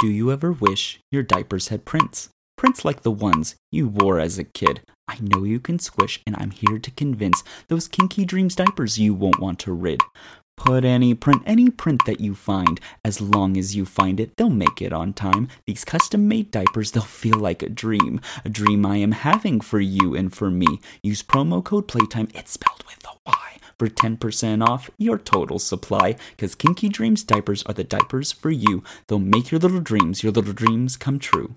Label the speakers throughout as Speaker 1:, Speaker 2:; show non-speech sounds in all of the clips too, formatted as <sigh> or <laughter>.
Speaker 1: Do you ever wish your diapers had prints? Prints like the ones you wore as a kid. I know you can squish, and I'm here to convince those kinky dreams diapers you won't want to rid. Put any print, any print that you find. As long as you find it, they'll make it on time. These custom made diapers, they'll feel like a dream. A dream I am having for you and for me. Use promo code PLAYTIME, it's spelled with a Y, for 10% off your total supply. Because Kinky Dreams diapers are the diapers for you. They'll make your little dreams, your little dreams come true.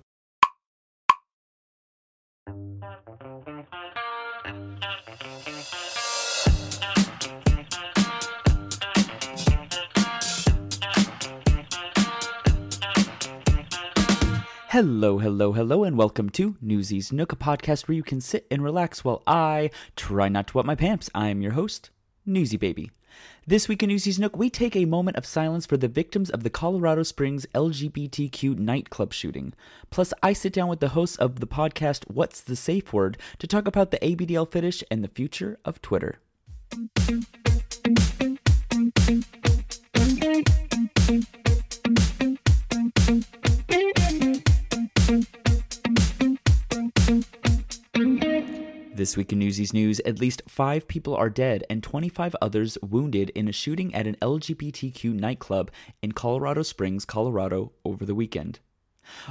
Speaker 1: Hello, hello, hello, and welcome to Newsies Nook, a podcast where you can sit and relax while I try not to wet my pants. I am your host, Newsy Baby. This week in Newsies Nook, we take a moment of silence for the victims of the Colorado Springs LGBTQ nightclub shooting. Plus, I sit down with the hosts of the podcast What's the Safe Word to talk about the ABDL fetish and the future of Twitter. This week in Newsies News, at least five people are dead and 25 others wounded in a shooting at an LGBTQ nightclub in Colorado Springs, Colorado, over the weekend.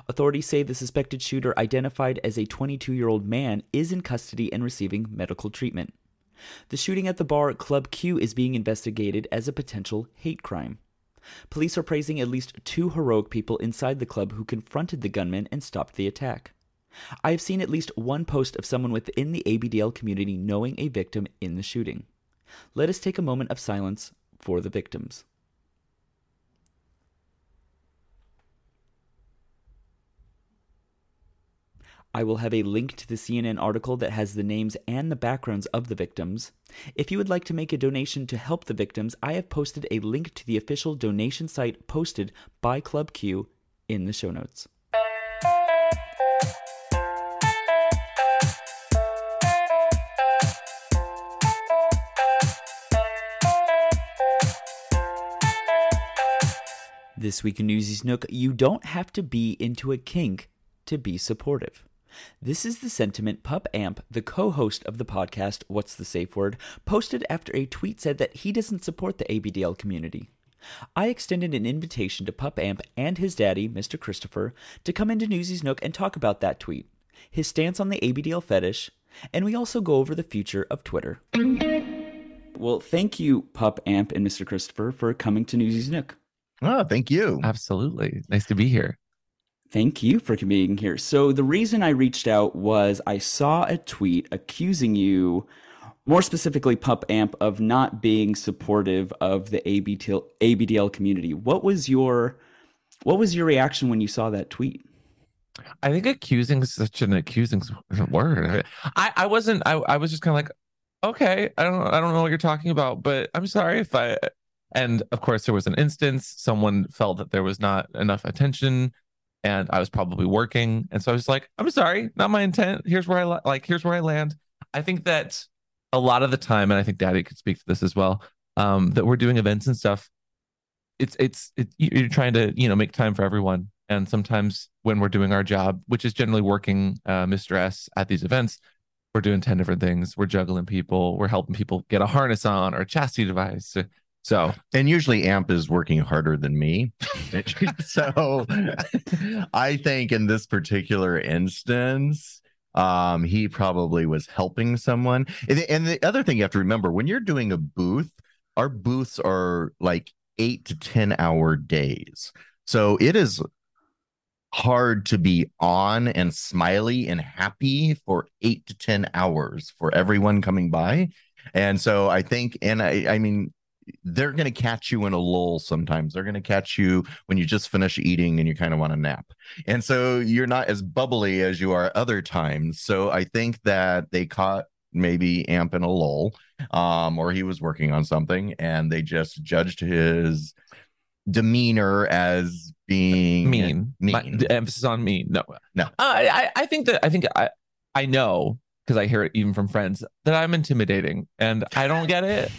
Speaker 1: Authorities say the suspected shooter, identified as a 22 year old man, is in custody and receiving medical treatment. The shooting at the bar Club Q is being investigated as a potential hate crime. Police are praising at least two heroic people inside the club who confronted the gunman and stopped the attack. I have seen at least one post of someone within the ABDL community knowing a victim in the shooting. Let us take a moment of silence for the victims. I will have a link to the CNN article that has the names and the backgrounds of the victims. If you would like to make a donation to help the victims, I have posted a link to the official donation site posted by Club Q in the show notes. This week in Newsy's Nook, you don't have to be into a kink to be supportive. This is the sentiment Pup Amp, the co host of the podcast What's the Safe Word, posted after a tweet said that he doesn't support the ABDL community. I extended an invitation to Pup Amp and his daddy, Mr. Christopher, to come into Newsy's Nook and talk about that tweet, his stance on the ABDL fetish, and we also go over the future of Twitter. Well, thank you, Pup Amp and Mr. Christopher, for coming to Newsy's Nook.
Speaker 2: Oh, thank you.
Speaker 3: Absolutely. Nice to be here.
Speaker 1: Thank you for being here. So, the reason I reached out was I saw a tweet accusing you, more specifically Pup Amp, of not being supportive of the ABDL, ABDL community. What was your what was your reaction when you saw that tweet?
Speaker 3: I think accusing is such an accusing <laughs> word. I, I wasn't I, I was just kind of like, okay, I don't I don't know what you're talking about, but I'm sorry if I and of course, there was an instance someone felt that there was not enough attention, and I was probably working, and so I was like, "I'm sorry, not my intent. Here's where I like. Here's where I land." I think that a lot of the time, and I think Daddy could speak to this as well, um, that we're doing events and stuff. It's it's it, you're trying to you know make time for everyone, and sometimes when we're doing our job, which is generally working uh, Mr. S at these events, we're doing 10 different things. We're juggling people. We're helping people get a harness on or a chastity device. So,
Speaker 2: and usually AMP is working harder than me. <laughs> so, I think in this particular instance, um, he probably was helping someone. And, and the other thing you have to remember when you're doing a booth, our booths are like eight to 10 hour days. So, it is hard to be on and smiley and happy for eight to 10 hours for everyone coming by. And so I think, and I, I mean, they're going to catch you in a lull sometimes. They're going to catch you when you just finish eating and you kind of want to nap. And so you're not as bubbly as you are other times. So I think that they caught maybe Amp in a lull um, or he was working on something and they just judged his demeanor as being
Speaker 3: mean.
Speaker 2: mean.
Speaker 3: My, the emphasis on mean. No,
Speaker 2: no.
Speaker 3: Uh, I I think that I think I I know because I hear it even from friends that I'm intimidating and I don't get it.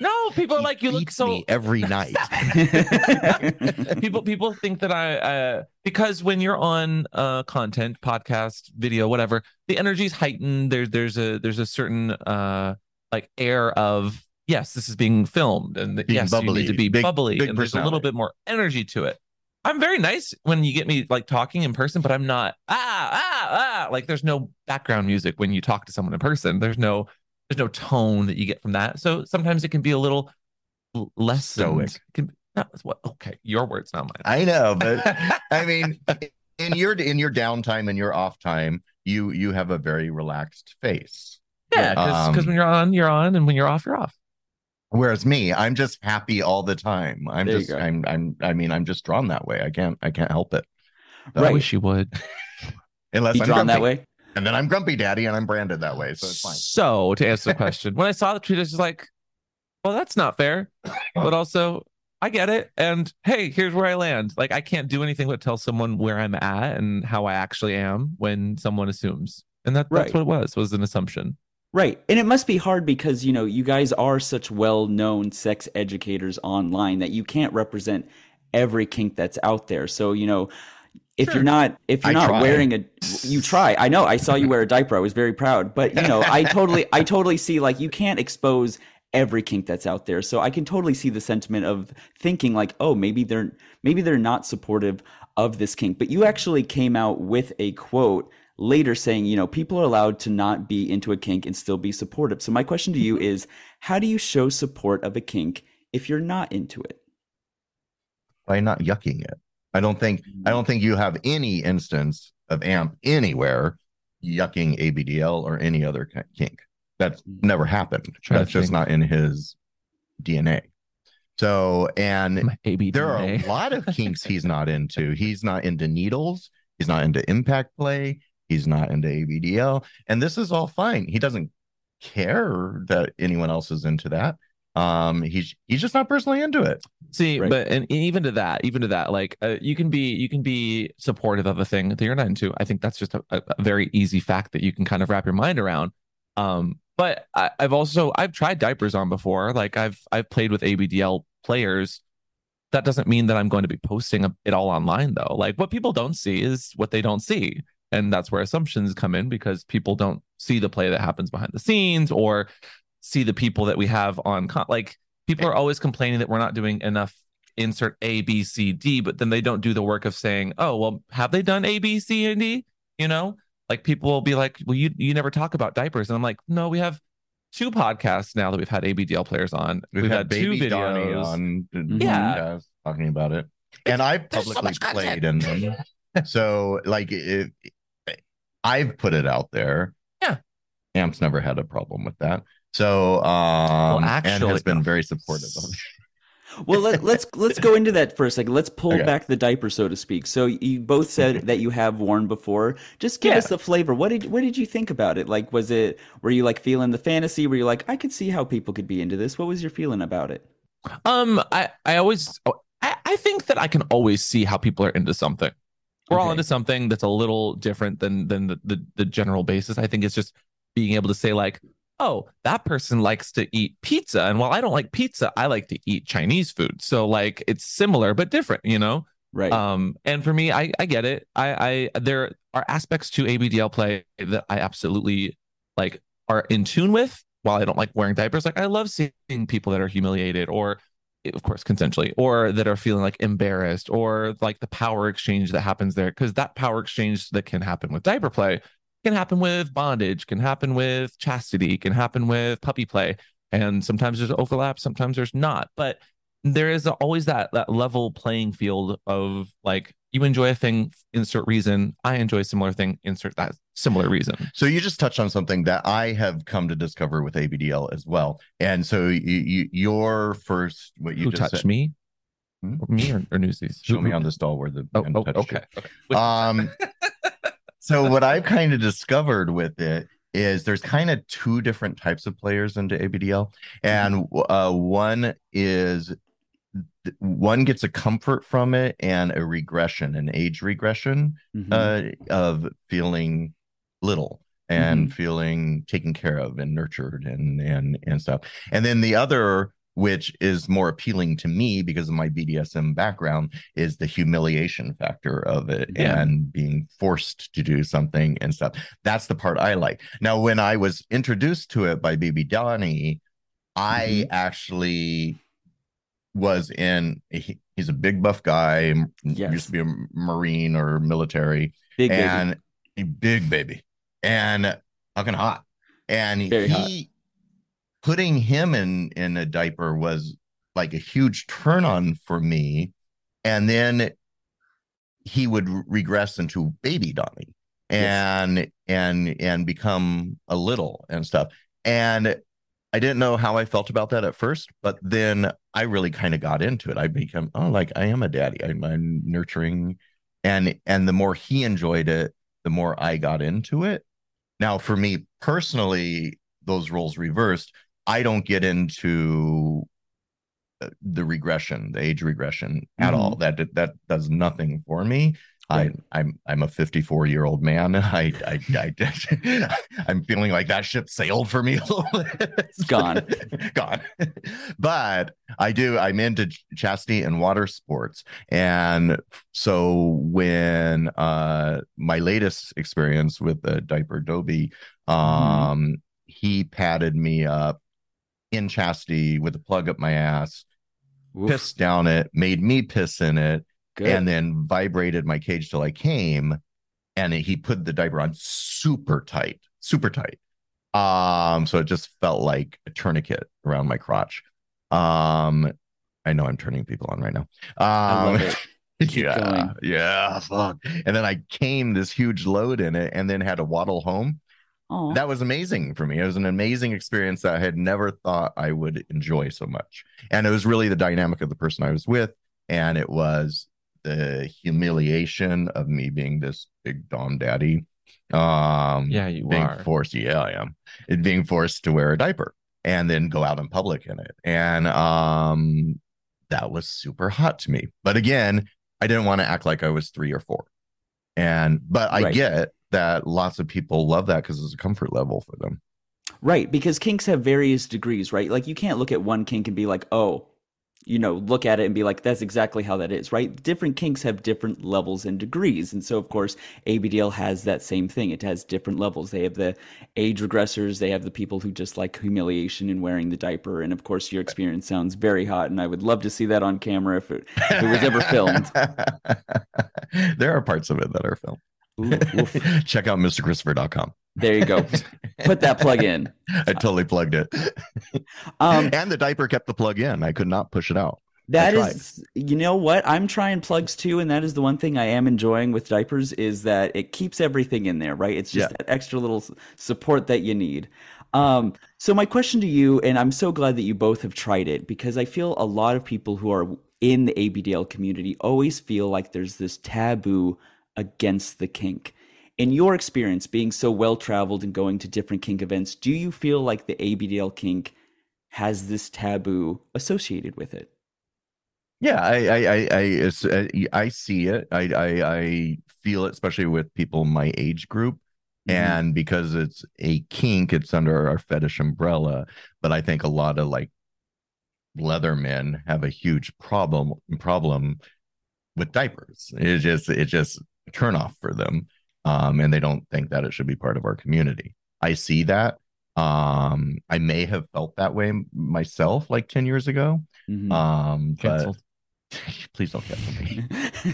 Speaker 3: No, people are
Speaker 2: He
Speaker 3: like you look so
Speaker 2: me every night. <laughs>
Speaker 3: people people think that I uh because when you're on uh content, podcast, video, whatever, the energy's heightened. There's there's a there's a certain uh like air of yes, this is being filmed and
Speaker 2: Being
Speaker 3: yes, you need
Speaker 2: bubbly,
Speaker 3: to be
Speaker 2: big-
Speaker 3: bubbly
Speaker 2: big
Speaker 3: and there's a little bit more energy to it. I'm very nice when you get me like talking in person, but I'm not ah ah ah like there's no background music when you talk to someone in person. There's no there's no tone that you get from that. So sometimes it can be a little less
Speaker 2: Stoic.
Speaker 3: Can, that was what okay, your words, not mine.
Speaker 2: I know, but <laughs> I mean, in your in your downtime and your off time, you you have a very relaxed face.
Speaker 3: Yeah, because
Speaker 2: Um,
Speaker 3: when you're on, you're on, and when you're off, you're off.
Speaker 2: Whereas me, I'm just happy all the time. I'm
Speaker 1: There
Speaker 2: just. I'm I'm I mean, I'm just drawn that way. I can't I can't help it.
Speaker 3: I
Speaker 1: Right.
Speaker 3: wish you would. <laughs>
Speaker 2: Unless
Speaker 1: Be
Speaker 2: I'm
Speaker 1: drawn that way.
Speaker 2: And then I'm grumpy daddy and I'm branded that way. So it's fine.
Speaker 3: So to answer the question, when I saw the tweet, I was just like, "Well, that's not fair," but also I get it. And hey, here's where I land. Like I can't do anything but tell someone where I'm at and how I actually am when someone assumes, and that
Speaker 1: Right.
Speaker 3: that's what it was. Was an assumption.
Speaker 1: Right. And it must be hard because, you know, you guys are such well known sex educators online that you can't represent every kink that's out there. So, you know, if
Speaker 2: Sure.
Speaker 1: you're not if you're
Speaker 2: I
Speaker 1: not
Speaker 2: try.
Speaker 1: wearing a you try. I know. I saw you wear a diaper. I was very proud. But, you know, I totally I totally see like you can't expose every kink that's out there. So I can totally see the sentiment of thinking like, "Oh, maybe they're maybe they're not supportive of this kink." But you actually came out with a quote later saying, you know, people are allowed to not be into a kink and still be supportive. So my question to you mm-hmm. is, how do you show support of a kink if you're not into it?
Speaker 2: By not yucking it. I don't think I don't think you have any instance of amp anywhere yucking ABDL or any other kink. That's never happened. That's just not in his DNA. So and there are a lot of kinks he's not into. He's not into needles. He's not into impact play. He's not into ABDL. And this is all fine. He doesn't care that anyone else is into that. Um, he's he's just not personally into it.
Speaker 3: See,
Speaker 1: Right.
Speaker 3: but and even to that, even to that, like uh, you can be you can be supportive of a thing that you're not into. I think that's just a, a a very easy fact that you can kind of wrap your mind around. Um, but I, I've also I've tried diapers on before. Like I've I've played with ABDL players. That doesn't mean that I'm going to be posting it all online though. Like what people don't see is what they don't see, and that's where assumptions come in because people don't see the play that happens behind the scenes or see the people that we have on con- like people are always complaining that we're not doing enough insert A, B, C, D, but then they don't do the work of saying, oh, well, have they done A, B, C, and D? You know, like people will be like, well, you you never talk about diapers, and I'm like, no, we have two podcasts now that we've had ABDL players on.
Speaker 2: We've, had,
Speaker 3: two
Speaker 2: Baby Donnie on the
Speaker 3: Yeah.
Speaker 2: podcast talking about it, and I've
Speaker 3: there's so
Speaker 2: publicly played in them. <laughs> so, like, it, I've put it out there.
Speaker 3: Yeah.
Speaker 2: Amp's never had a problem with that. So, um, and
Speaker 3: actually-
Speaker 2: has been very supportive. <laughs>
Speaker 1: Well, let, let's let's go into that for a second. Let's pull
Speaker 2: Okay.
Speaker 1: back the diaper, so to speak. So you both said <laughs> that you have worn before. Just give
Speaker 3: Yeah.
Speaker 1: us the flavor. What did what did you think about it? Like, was it were you like feeling the fantasy? Were you like, I could see how people could be into this? What was your feeling about it?
Speaker 3: Um, I I always I, I think that I can always see how people are into something. We're all into something that's a little different than than the, the the general basis. I think it's just being able to say like, oh, that person likes to eat pizza, and while I don't like pizza, I like to eat Chinese food. So like it's similar but different, you know.
Speaker 1: Right.
Speaker 3: Um, and for me, I I get it. I I there are aspects to ABDL play that I absolutely like are in tune with. While I don't like wearing diapers, like I love seeing people that are humiliated or of course consensually or that are feeling like embarrassed or like the power exchange that happens there because that power exchange that can happen with diaper play can happen with bondage can happen with chastity can happen with puppy play. And sometimes there's overlap sometimes there's not. But there is always that that level playing field of like you enjoy a thing insert reason. I enjoy a similar thing insert that similar reason.
Speaker 2: So you just touched on something that I have come to discover with ABDL as well. And so you, you your first what you
Speaker 3: who
Speaker 2: just
Speaker 3: touched
Speaker 2: said,
Speaker 3: me?
Speaker 2: Hmm?
Speaker 3: me or, or newsies?
Speaker 2: Show
Speaker 3: Who-
Speaker 2: me
Speaker 3: who-
Speaker 2: on the stall where the
Speaker 3: oh, oh okay, okay.
Speaker 2: Um, <laughs> so what I've kind of discovered with it is there's kind of two different types of players into ABDL, and uh, one is one gets a comfort from it and a regression, an age regression
Speaker 1: Mhm.
Speaker 2: uh, of feeling little. and feeling taken care of and nurtured and and and stuff. And then the other which is more appealing to me because of my BDSM background is the humiliation factor of it
Speaker 3: Yeah.
Speaker 2: and being forced to do something and stuff. That's the part I like. Now when I was introduced to it by Baby Donnie, I mm-hmm. actually was in he, he's a big buff guy
Speaker 1: Yes.
Speaker 2: used to be a marine or military
Speaker 1: Big baby.
Speaker 2: and a big baby and fucking hot and
Speaker 1: Very
Speaker 2: he
Speaker 1: hot.
Speaker 2: Putting him in in a diaper was like a huge turn on for me. And then he would regress into baby donnie and and and become a little and stuff. And i didn't know how i felt about that at first but then i really kind of got into it. I become oh like i am a daddy. I'm, I'm nurturing. And and the more he enjoyed it the more i got into it. Now for me personally those roles reversed i don't get into uh, the regression the age regression at
Speaker 1: Mhm.
Speaker 2: all that that does nothing for me. I, I'm I'm a 54 year old man. <laughs> I, I I <laughs> I'm feeling like that ship sailed for me a little <laughs> bit.
Speaker 1: It's gone.
Speaker 2: gone. But I do. I'm into chastity and water sports, and so when uh my latest experience with the diaper Dobie, um, he padded me up in chastity with a plug up my ass,
Speaker 1: Oof,
Speaker 2: pissed down it, made me piss in it
Speaker 1: good.
Speaker 2: and then vibrated my cage till I came. And he put the diaper on super tight, super tight. Um, so it just felt like a tourniquet around my crotch. Um, I know I'm turning people on right now. Um,
Speaker 1: I love it. <laughs> Keep
Speaker 2: yeah,
Speaker 1: going.
Speaker 2: yeah, fuck. And then I came this huge load in it, and then had to waddle home.
Speaker 1: Aw.
Speaker 2: That was amazing for me. It was an amazing experience that I had never thought I would enjoy so much. And it was really the dynamic of the person I was with. And it was the humiliation of me being this big Dom daddy. Um
Speaker 3: Yeah, you
Speaker 2: being
Speaker 3: are.
Speaker 2: forced, yeah, I am. It being forced to wear a diaper and then go out in public in it. And um that was super hot to me. But again, I didn't want to act like I was three or four. And but I
Speaker 1: Right.
Speaker 2: get that lots of people love that because it's a comfort level for them.
Speaker 1: Right, because kinks have various degrees, right? Like you can't look at one kink and be like, "Oh, you know, look at it and be like, that's exactly how that is, right? Different kinks have different levels and degrees. And so, of course, ABDL has that same thing. It has different levels. They have the age regressors, they have the people who just like humiliation and wearing the diaper. And of course, your experience sounds very hot. And I would love to see that on camera if it, if it was ever filmed. <laughs>
Speaker 2: there are parts of it that are filmed. <laughs> Check out MrChristopher.com.
Speaker 1: There you go. Put that plug in. <laughs>
Speaker 2: I totally plugged it. <laughs>
Speaker 1: Um,
Speaker 2: and the diaper kept the plug in. I could not push it out.
Speaker 1: That is, you know what? I'm trying plugs too, and that is the one thing I am enjoying with diapers is that it keeps everything in there, right? It's just
Speaker 2: Yeah.
Speaker 1: that extra little support that you need. Um, so my question to you, and I'm so glad that you both have tried it because I feel a lot of people who are in the ABDL community always feel like there's this taboo against the kink. In your experience, being so well traveled and going to different kink events, do you feel like the ABDL kink has this taboo associated with it?
Speaker 2: Yeah, I I I I, uh, I see it. I, I I feel it, especially with people my age group.
Speaker 1: Mhm.
Speaker 2: And because it's a kink, it's under our fetish umbrella. But I think a lot of like leather men have a huge problem problem with diapers. It just it's just a turn off for them. Um, and they don't think that it should be part of our community. I see that. Um, I may have felt that way myself like 10 years ago.
Speaker 1: Mhm.
Speaker 2: Um, but <laughs> please don't cancel me.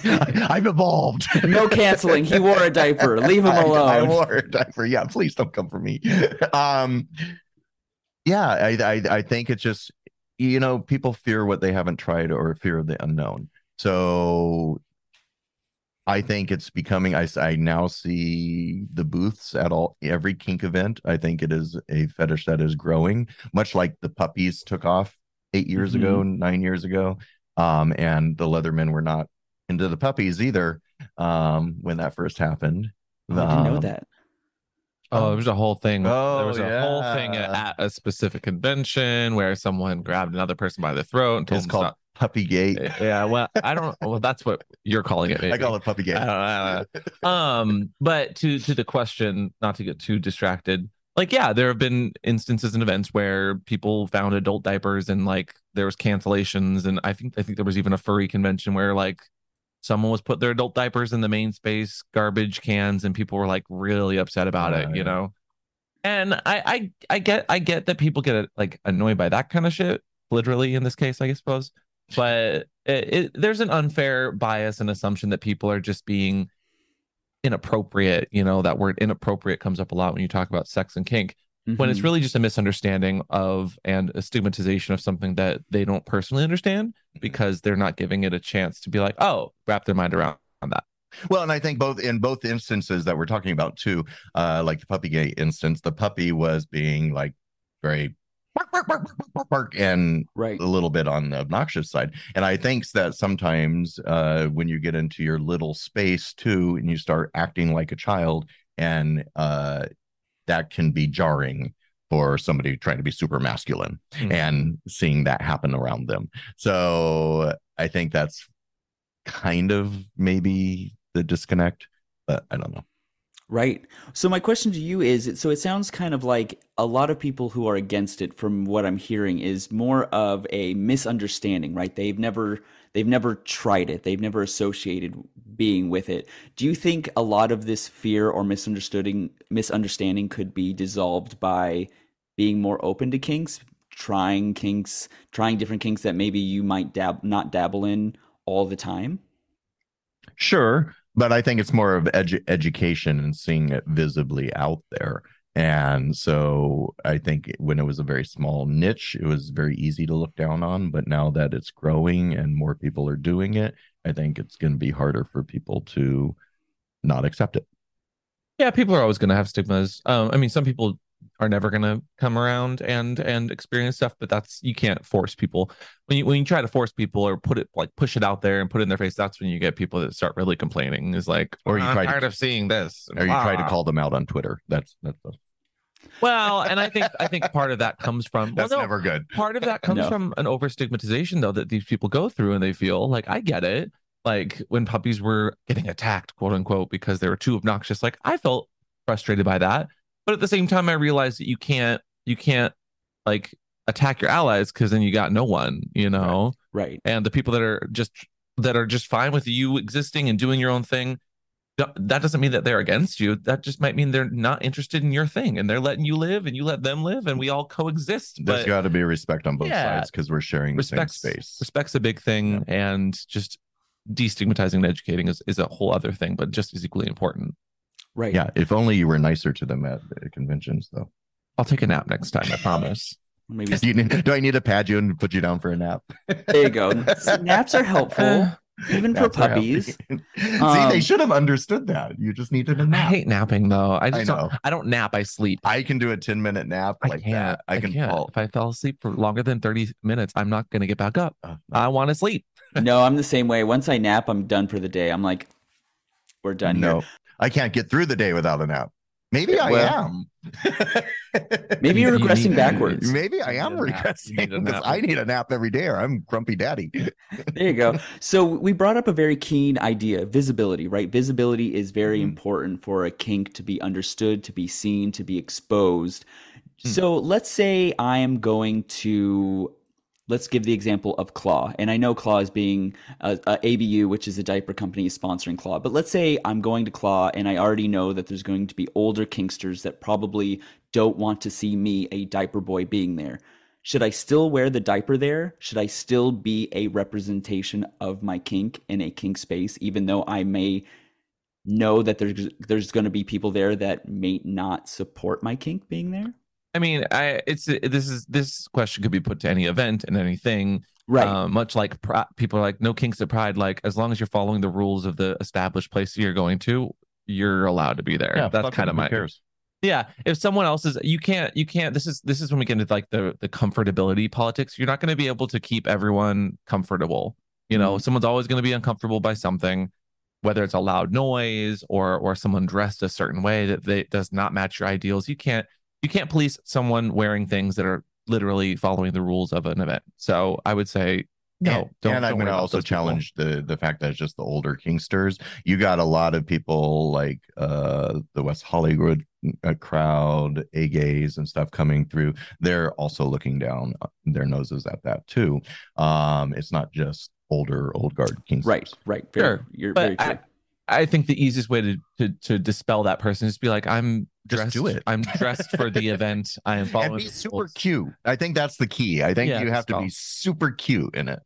Speaker 2: <laughs> I've evolved. <laughs>
Speaker 1: no canceling. He wore a diaper. Leave him
Speaker 2: I-
Speaker 1: alone.
Speaker 2: I, wore a diaper. Yeah, please don't come for me. Um, yeah, I, I I think it's just you know people fear what they haven't tried or fear of the unknown. So I think it's becoming. I now see the booths at all every kink event. I think it is a fetish that is growing, much like the puppies took off eight years
Speaker 1: Mm-hmm.
Speaker 2: ago, nine years ago, um, and the Leathermen were not into the puppies either um, when that first happened.
Speaker 1: Oh, I didn't know
Speaker 2: Um,
Speaker 1: that.
Speaker 3: Oh, there was a whole thing.
Speaker 2: Oh,
Speaker 3: there was a whole thing
Speaker 2: yeah.
Speaker 3: at a specific convention where someone grabbed another person by the throat and told
Speaker 2: It's
Speaker 3: them
Speaker 2: called
Speaker 3: stop.
Speaker 2: Puppy gate.
Speaker 3: Yeah, well, I don't. Well, that's what you're calling it. <laughs> Maybe.
Speaker 2: I call it puppy gate.
Speaker 3: I don't, I don't. Um, but to to the question, not to get too distracted. Like, yeah, there have been instances and events where people found adult diapers and like there was cancellations, and I think I think there was even a furry convention where like someone was put their adult diapers in the main space garbage cans, and people were like really upset about it, you know. And I I I get I get that people get like annoyed by that kind of shit, literally in this case, I suppose but it, it, there's an unfair bias and assumption that people are just being inappropriate you know that word inappropriate comes up a lot when you talk about sex and kink when it's
Speaker 1: Mhm.
Speaker 3: really just a misunderstanding of and a stigmatization of something that they don't personally understand because they're not giving it a chance to be like oh wrap their mind around that
Speaker 2: Well, and I think both in both instances that we're talking about too, uh, like the puppy gate instance, the puppy was being like very bark, bark, bark, bark, bark, bark, and
Speaker 1: right.
Speaker 2: a little bit on the obnoxious side. And I think that sometimes uh, when you get into your little space too, and you start acting like a child, and uh, that can be jarring for somebody trying to be super masculine
Speaker 3: Hmm.
Speaker 2: and seeing that happen around them. So I think that's kind of maybe the disconnect, but I don't know.
Speaker 1: Right. So my question to you is so it sounds kind of like a lot of people who are against it from what I'm hearing is more of a misunderstanding, right? They've never they've never tried it. They've never associated being with it. Do you think a lot of this fear or misunderstanding misunderstanding could be dissolved by being more open to kinks, trying kinks, trying different kinks that maybe you might dab not dabble in all the time?
Speaker 2: Sure, but I think it's more of edu- education and seeing it visibly out there. And so I think when it was a very small niche, it was very easy to look down on. But now that it's growing and more people are doing it, I think it's going to be harder for people to not accept it.
Speaker 3: yeah people are always going to have stigmas um i mean some people are never going to come around and and experience stuff but that's you can't force people when you when you try to force people or put it like push it out there and put it in their face that's when you get people that start really complaining is like
Speaker 2: Or you
Speaker 3: i'm
Speaker 2: try to-
Speaker 3: tired of seeing this
Speaker 2: Or you try to
Speaker 3: ah.
Speaker 2: call them out on Twitter. That's that's
Speaker 3: well and i think i think part of that comes from well,
Speaker 2: that's
Speaker 3: no,
Speaker 2: never good.
Speaker 3: part of that comes
Speaker 1: No.
Speaker 3: from an over stigmatization though that these people go through and they feel like i get it like when puppies were getting attacked quote unquote because they were too obnoxious like i felt frustrated by that but at the same time i realized that you can't you can't like attack your allies because then you got no one you know
Speaker 1: Right.
Speaker 3: and the people that are just that are just fine with you existing and doing your own thing that doesn't mean that they're against you that just might mean they're not interested in your thing and they're letting you live and you let them live and we all coexist
Speaker 2: There's got to be respect on both
Speaker 3: Yeah.
Speaker 2: sides because we're sharing the same space.
Speaker 3: respect's a big thing and just destigmatizing and educating is, is a whole other thing but just as equally important
Speaker 1: Right.
Speaker 2: Yeah, if only you were nicer to them at the conventions, though.
Speaker 3: i'll take a nap next time i promise <laughs>
Speaker 1: Maybe
Speaker 2: Do, you need, do I need to pad you and put you down for a nap?
Speaker 1: there you go. <laughs> Naps are helpful, <laughs> even for
Speaker 2: Naps are
Speaker 1: puppies.
Speaker 2: healthy. See,
Speaker 1: Um,
Speaker 2: they should have understood that. You just needed a
Speaker 3: i
Speaker 2: nap.
Speaker 3: hate napping though i just
Speaker 2: know.
Speaker 3: don't i don't nap i sleep
Speaker 2: I can do a 10 minute nap
Speaker 3: I
Speaker 2: like
Speaker 3: can't.
Speaker 2: that. I can
Speaker 3: can't.
Speaker 2: fall.
Speaker 3: If I fell asleep for longer than 30 minutes, I'm not going to get back up.
Speaker 2: Uh,
Speaker 3: I want to sleep.
Speaker 1: No, I'm the same way. Once I nap, I'm done for the day. I'm like, we're done
Speaker 2: no,
Speaker 1: here.
Speaker 2: I can't get through the day without a nap. Maybe I
Speaker 3: Well-
Speaker 2: am. <laughs>
Speaker 1: Maybe you're
Speaker 3: You
Speaker 1: regressing
Speaker 3: need-
Speaker 1: backwards.
Speaker 2: Maybe I am
Speaker 3: need a nap. You need a
Speaker 2: regressing because. <laughs> I need a nap every day or I'm grumpy daddy. <laughs>
Speaker 1: There you go. So we brought up a very keen idea, visibility, right? Visibility is very
Speaker 2: Mhm.
Speaker 1: important for a kink to be understood, to be seen, to be exposed.
Speaker 3: Hmm.
Speaker 1: So let's say I am going to let's give the example of Claw. And I know Claw is being uh, uh, ABU, which is a diaper company, is sponsoring Claw. But let's say I'm going to Claw and I already know that there's going to be older kinksters that probably don't want to see me, a diaper boy, being there. Should I still wear the diaper there? Should I still be a representation of my kink in a kink space, even though I may know that there's there's going to be people there that may not support my kink being there?
Speaker 3: I mean, I it's this is this question could be put to any event and anything.
Speaker 1: Right.
Speaker 3: Uh, much like pri- people are like no kinks at Pride. Like as long as you're following the rules of the established place you're going to, you're allowed to be there. Yeah, That's kind of my
Speaker 2: cares.
Speaker 3: yeah if someone else is you can't you can't this is this is when we get into like the the comfortability politics you're not going to be able to keep everyone comfortable you know someone's always going to be uncomfortable by something whether it's a loud noise or or someone dressed a certain way that they does not match your ideals you can't you can't police someone wearing things that are literally following the rules of an event so i would say No,
Speaker 2: and,
Speaker 3: don't-
Speaker 2: and I'm going to also
Speaker 3: those people.
Speaker 2: challenge the the fact that it's just the older Kinksters. You got a lot of people like uh the West Hollywood uh, crowd, A gays and stuff coming through. They're also looking down uh, their noses at that too. Um, it's not just older old guard Kinksters.
Speaker 1: Right, right. Very,
Speaker 3: Sure,
Speaker 1: You're
Speaker 3: but
Speaker 1: very true.
Speaker 3: I- I think the easiest way to to, to dispel that person is to be like, I'm dressed.
Speaker 2: Just do it.
Speaker 3: I'm dressed for the <laughs> event. I am following.
Speaker 2: And be super
Speaker 3: rules."
Speaker 2: cute. I think that's the key. I think
Speaker 3: Yeah,
Speaker 2: you have to be super cute in it.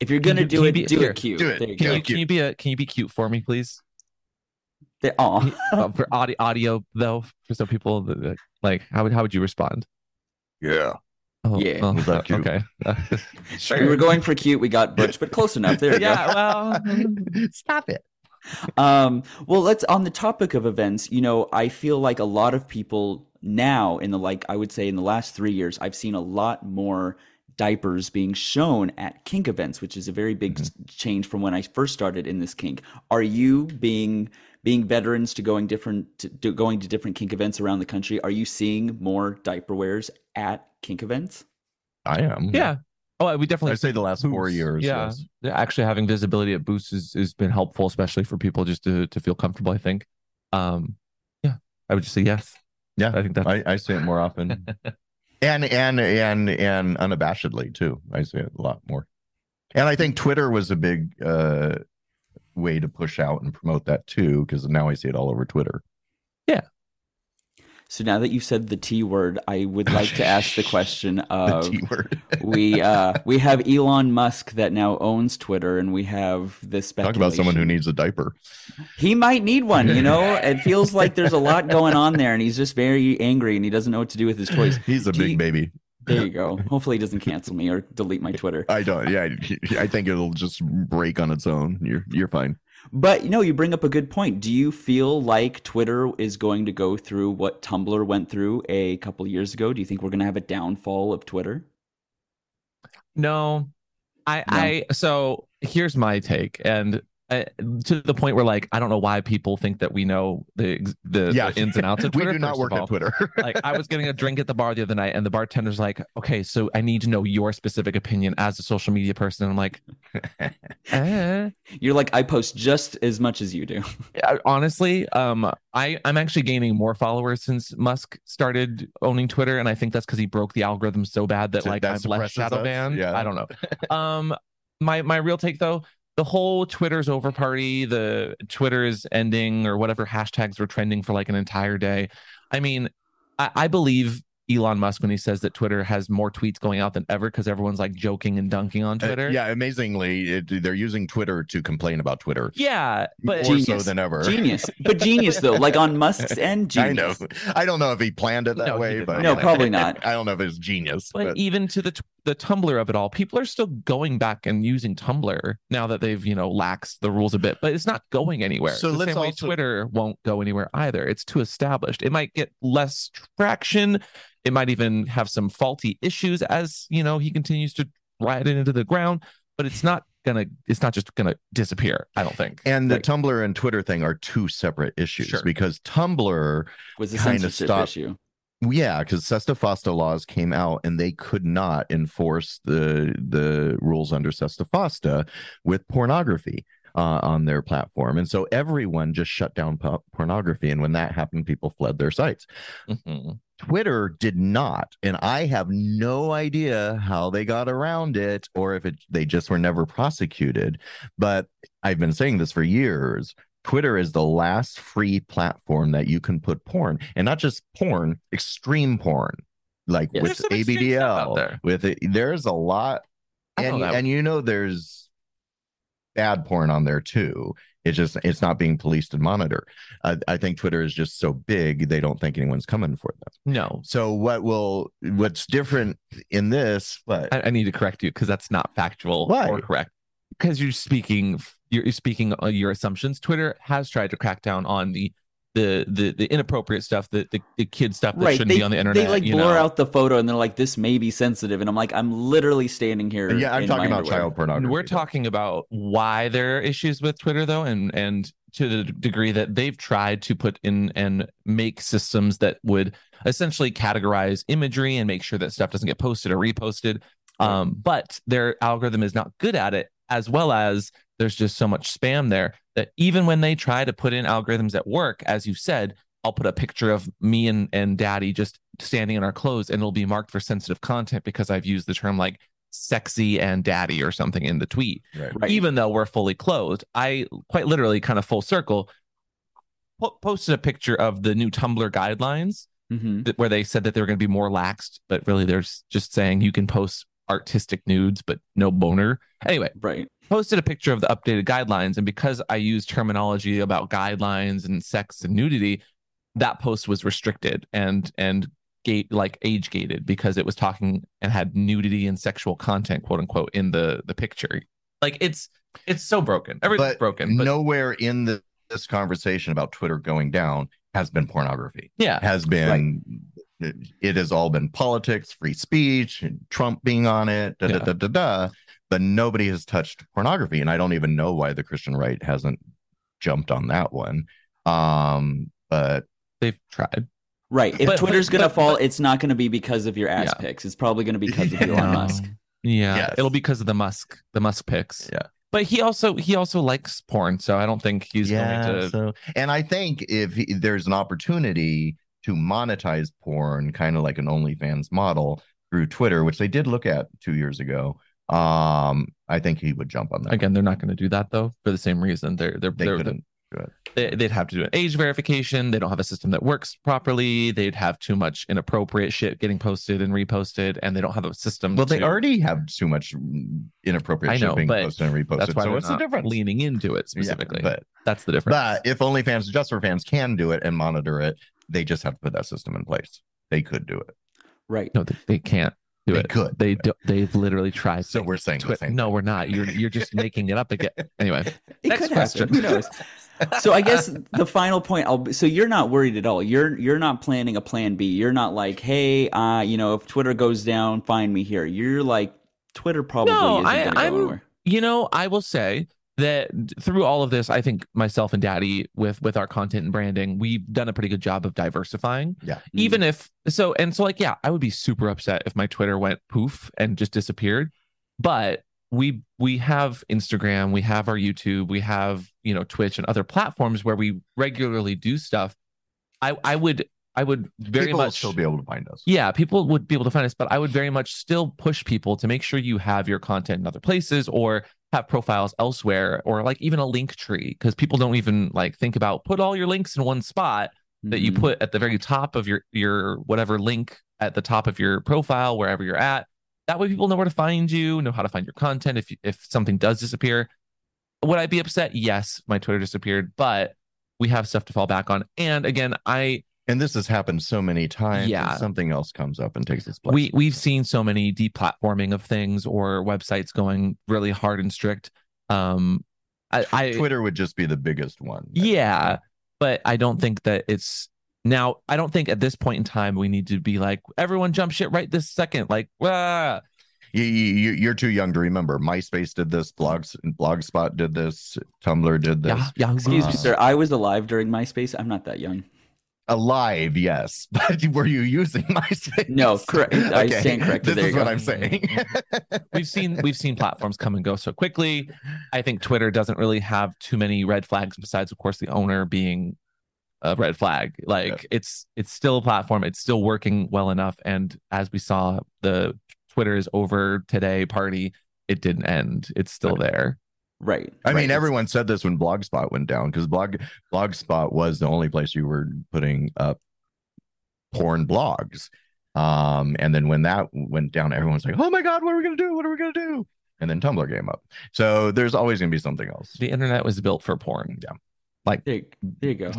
Speaker 1: if you're gonna
Speaker 3: you-
Speaker 1: do
Speaker 3: you
Speaker 1: it,
Speaker 3: be-
Speaker 1: do
Speaker 3: here,
Speaker 1: it cute.
Speaker 2: do it.
Speaker 1: There you
Speaker 3: Can
Speaker 1: go.
Speaker 3: you, can you be a Can you be cute for me, please?
Speaker 1: They- aw.
Speaker 3: Uh, for audio, audio though, for some people, that- that- like how would how would you respond?
Speaker 2: Yeah.
Speaker 3: Oh,
Speaker 1: Yeah.
Speaker 3: oh,
Speaker 2: Was that cute?
Speaker 3: okay. sure. <laughs>
Speaker 1: we were going for cute. We got <laughs> butch, but close enough. There you go.
Speaker 3: yeah. Well,
Speaker 2: Stop it.
Speaker 1: Um well let's on the topic of events you know i feel like a lot of people now in the like i would say in the last three years i've seen a lot more diapers being shown at kink events which is a very big s- change from when i first started in this kink are you being being veterans to going different to, to going to different kink events around the country are you seeing more diaper wears at kink events
Speaker 2: I am.
Speaker 3: yeah. Oh, we definitely.
Speaker 2: I'd say the last four years.
Speaker 3: Yeah,
Speaker 2: yes.
Speaker 3: Actually having visibility at booths has, has been helpful, especially for people just to to feel comfortable. I think. Um, yeah, I would just say yes.
Speaker 2: Yeah,
Speaker 3: I think that
Speaker 2: I, I see it more often. <laughs> and and and and unabashedly too. I say it a lot more. And I think Twitter was a big uh way to push out and promote that too, because now I see it all over Twitter.
Speaker 1: So now that you've said the t word i would like to ask the <laughs> question
Speaker 2: The
Speaker 1: of
Speaker 2: T word. <laughs>
Speaker 1: we uh we have Elon Musk that now owns Twitter, and we have this
Speaker 2: Talk about someone who needs a diaper.
Speaker 1: He might need one. You know, <laughs> it feels like there's a lot going on there, and he's just very angry, and he doesn't know what to do with his toys.
Speaker 2: He's a
Speaker 1: Do
Speaker 2: big
Speaker 1: you-
Speaker 2: baby.
Speaker 1: There you go. Hopefully, he doesn't cancel me or delete my Twitter.
Speaker 2: I don't. Yeah, I, I think it'll just break on its own. You're you're fine.
Speaker 1: But you know, you bring up a good point. Do you feel like Twitter is going to go through what Tumblr went through a couple years ago? Do you think we're going to have a downfall of Twitter?
Speaker 3: No, I,
Speaker 1: No.
Speaker 3: I, so here's my take, and uh, to the point where like I don't know why people think that we know the the,
Speaker 2: Yeah,
Speaker 3: the ins and outs of Twitter. <laughs>
Speaker 2: we
Speaker 3: Twitter.
Speaker 2: do not work
Speaker 3: of
Speaker 2: at. Twitter. <laughs>
Speaker 3: like I was getting a drink at the bar the other night, and the bartender's like, "Okay, so I need to know your specific opinion as a social media person." And I'm like, eh. <laughs>
Speaker 1: You're like, I post just as much as you do.
Speaker 3: I- honestly, um, I I'm actually gaining more followers since Musk started owning Twitter, and I think that's because he broke the algorithm so bad that
Speaker 2: So
Speaker 3: like
Speaker 2: that
Speaker 3: I'm less shadow banned.
Speaker 2: Yeah.
Speaker 3: I don't know. um, my my real take though, the whole Twitter's over party, the Twitter is ending, or whatever hashtags were trending for like an entire day. I mean, I, I believe Elon Musk when he says that Twitter has more tweets going out than ever because everyone's like joking and dunking on
Speaker 2: Uh,
Speaker 3: Twitter.
Speaker 2: yeah, amazingly, it, they're using Twitter to complain about Twitter
Speaker 3: yeah, but
Speaker 2: more so
Speaker 1: Genius.
Speaker 2: than ever.
Speaker 1: Genius, <laughs> but genius though, like on Musk's end,
Speaker 2: I know.
Speaker 1: genius.
Speaker 2: I don't know if he planned it that
Speaker 3: No,
Speaker 2: way, but
Speaker 3: not.
Speaker 1: No, probably not. <laughs>
Speaker 2: I don't know if it's genius.
Speaker 3: But,
Speaker 2: But,
Speaker 3: even to the t- the Tumblr of it all, people are still going back and using Tumblr now that they've you know laxed the rules a bit. But it's not going anywhere.
Speaker 2: So
Speaker 3: the
Speaker 2: let's
Speaker 3: same way
Speaker 2: also-
Speaker 3: Twitter won't go anywhere either. It's too established. It might get less traction. It might even have some faulty issues as you know he continues to ride it into the ground. But it's not gonna. It's not just gonna disappear. I don't think.
Speaker 2: and the
Speaker 1: Right.
Speaker 2: Tumblr and Twitter thing are two separate issues
Speaker 3: Sure.
Speaker 2: because Tumblr,
Speaker 1: Was a
Speaker 2: Kinda
Speaker 1: censorship
Speaker 2: stop-
Speaker 1: issue.
Speaker 2: Yeah, because Sesta Fosta laws came out and they could not enforce the the rules under Sesta Fosta with pornography. Uh, on their platform, and so everyone just shut down po- pornography. And when that happened, people fled their sites.
Speaker 3: Mhm.
Speaker 2: Twitter did not, and I have no idea how they got around it or if it they just were never prosecuted. But I've been saying this for years. Twitter is the last free platform that you can put porn, and not just porn, extreme porn, like
Speaker 1: Yes.
Speaker 2: with
Speaker 3: There's some extreme stuff out
Speaker 2: ABDL.
Speaker 3: there.
Speaker 2: With it, there's a lot, and and you know there's bad porn on there too. It's just it's not being policed and monitored. I, I think Twitter is just so big they don't think anyone's coming for them.
Speaker 3: No,
Speaker 2: So what will what's different in this? But
Speaker 3: I, I need to correct you because that's not factual
Speaker 2: Why?
Speaker 3: or correct. Because you're speaking, you're, you're speaking on your assumptions. Twitter has tried to crack down on the the the, the inappropriate stuff, the, the the kid stuff that
Speaker 1: right.
Speaker 3: shouldn't
Speaker 1: They,
Speaker 3: be on the internet.
Speaker 1: they like
Speaker 3: you
Speaker 1: blur
Speaker 3: know?
Speaker 1: out the photo and they're like, this may be sensitive. And I'm like, I'm literally standing here.
Speaker 2: yeah, I'm
Speaker 1: in
Speaker 2: talking
Speaker 1: my
Speaker 2: about
Speaker 1: underwear.
Speaker 2: child pornography.
Speaker 3: We're talking about why there are issues with Twitter, though, and and to the degree that they've tried to put in and make systems that would essentially categorize imagery and make sure that stuff doesn't get posted or reposted. Um, but their algorithm is not good at it, as well as there's just so much spam there that even when they try to put in algorithms at work, as you said, I'll put a picture of me and, and daddy just standing in our clothes and it'll be marked for sensitive content because I've used the term like sexy and daddy or something in the tweet.
Speaker 2: Right.
Speaker 1: Right.
Speaker 3: Even though we're fully clothed, I quite literally kind of full circle po- posted a picture of the new Tumblr guidelines
Speaker 1: hmm
Speaker 3: that, where they said that they were going to be more laxed, but really they're just saying you can post artistic nudes, but no boner. Anyway,
Speaker 1: Right.
Speaker 3: posted a picture of the updated guidelines, and because I use terminology about guidelines and sex and nudity, that post was restricted and and gate like age gated because it was talking and had nudity and sexual content, quote unquote, in the the picture. Like it's it's so broken. Everything's
Speaker 2: But
Speaker 3: broken. But
Speaker 2: Nowhere in the, this conversation about Twitter going down has been pornography.
Speaker 3: yeah,
Speaker 2: Has been it, it has all been politics, free speech, and Trump being on it, da,
Speaker 3: Yeah.
Speaker 2: da, da, da, da. But nobody has touched pornography. And I don't even know why the Christian right hasn't jumped on that one. Um, but
Speaker 3: they've tried.
Speaker 1: Right. If
Speaker 3: But-
Speaker 1: Twitter's gonna fall,
Speaker 3: but-
Speaker 1: it's not gonna be because of your ass
Speaker 3: Yeah.
Speaker 1: pics. It's probably gonna be because of <laughs> Elon
Speaker 2: No.
Speaker 1: Musk.
Speaker 3: Yeah,
Speaker 2: Yes.
Speaker 3: it'll be because of the Musk, the Musk picks.
Speaker 2: Yeah.
Speaker 3: but he also he also likes porn, so I don't think he's
Speaker 2: yeah,
Speaker 3: going to.
Speaker 2: so and I think if he, there's an opportunity to monetize porn, kind of like an OnlyFans model through Twitter, which they did look at two years ago, um, I think he would jump on that.
Speaker 3: Again, they're not going to do that though, for the same reason. They're they're,
Speaker 2: They
Speaker 3: they're
Speaker 2: couldn't.
Speaker 3: they, they'd have to do an age verification. They don't have a system that works properly. They'd have too much inappropriate shit getting posted and reposted, and they don't have a system.
Speaker 2: Well, they already have too much inappropriate
Speaker 3: I know,
Speaker 2: shit being posted and reposted.
Speaker 3: That's why
Speaker 2: so what's the difference?
Speaker 3: leaning into it
Speaker 2: Yeah,
Speaker 3: specifically.
Speaker 2: but
Speaker 3: that's the difference.
Speaker 2: but if OnlyFans just for fans can do it and monitor it, they just have to put that system in place. They could do it.
Speaker 1: Right.
Speaker 3: no, they, they can't do
Speaker 2: They
Speaker 3: it.
Speaker 2: could.
Speaker 3: They do, they've literally tried.
Speaker 2: So we're saying the
Speaker 3: Twi-
Speaker 2: same
Speaker 3: no, we're not. You're you're just making it up again. <laughs> Anyway,
Speaker 1: It
Speaker 3: Next
Speaker 1: could
Speaker 3: question.
Speaker 1: happen. Who knows? <laughs> So I guess the final point. I'll, so you're not worried at all. You're you're not planning a plan B. You're not like, hey, uh, you know, if Twitter goes down, find me here. You're like, Twitter probably
Speaker 3: No,
Speaker 1: isn't
Speaker 3: I-
Speaker 1: going to go
Speaker 3: I'm-
Speaker 1: anywhere.
Speaker 3: you know, I will say that through all of this, I think myself and Daddy with with our content and branding, we've done a pretty good job of diversifying.
Speaker 2: Yeah. Mm-hmm.
Speaker 3: Even if so, and so like, yeah, I would be super upset if my Twitter went poof and just disappeared. But we we have Instagram, we have our YouTube, we have you know Twitch and other platforms where we regularly do stuff. I I would I would very
Speaker 2: People
Speaker 3: much
Speaker 2: still be able to find us.
Speaker 3: yeah, people would be able to find us, but I would very much still push people to make sure you have your content in other places or have profiles elsewhere or like even a link tree because people don't even like think about put all your links in one spot that you
Speaker 1: Mhm.
Speaker 3: put at the very top of your your whatever link at the top of your profile wherever you're at. That way people know where to find you, know how to find your content if if something does disappear. Would I be upset? Yes, my Twitter disappeared, but we have stuff to fall back on. And again, I
Speaker 2: And this has happened so many times.
Speaker 3: Yeah.
Speaker 2: something else comes up and takes its place.
Speaker 3: we we've seen so many deplatforming of things or websites going really hard and strict. Um, I, I
Speaker 2: Twitter would just be the biggest one.
Speaker 3: yeah, but I don't think that it's now. I don't think at this point in time we need to be like everyone jump shit right this second. Like, ah,
Speaker 2: You, you, you're too young to remember. MySpace did this. Blogs, Blogspot did this. Tumblr did this.
Speaker 3: yeah, Yahoo
Speaker 1: Excuse me,
Speaker 2: Uh,
Speaker 1: sir. I was alive during MySpace. I'm not that young.
Speaker 2: Alive, yes, <laughs> but were you using <laughs> MySpace?
Speaker 1: No, correct. I <laughs> stand corrected.
Speaker 2: This
Speaker 1: There
Speaker 2: is what
Speaker 1: go.
Speaker 2: I'm saying.
Speaker 3: we've seen we've seen platforms come and go so quickly. I think Twitter doesn't really have too many red flags besides, of course, the owner being a red flag. Like it's it's still a platform. It's still working well enough. And as we saw, the Twitter is over today party. It didn't end. It's still there.
Speaker 1: Right.
Speaker 2: I
Speaker 1: right.
Speaker 2: mean, everyone said this when Blogspot went down because blog Blogspot was the only place you were putting up porn blogs. Um, and then when that went down, everyone's like, "Oh my god, what are we gonna do? What are we gonna do?" And then Tumblr came up. So there's always gonna be something else.
Speaker 3: The internet was built for porn.
Speaker 2: Yeah.
Speaker 1: There, there you go.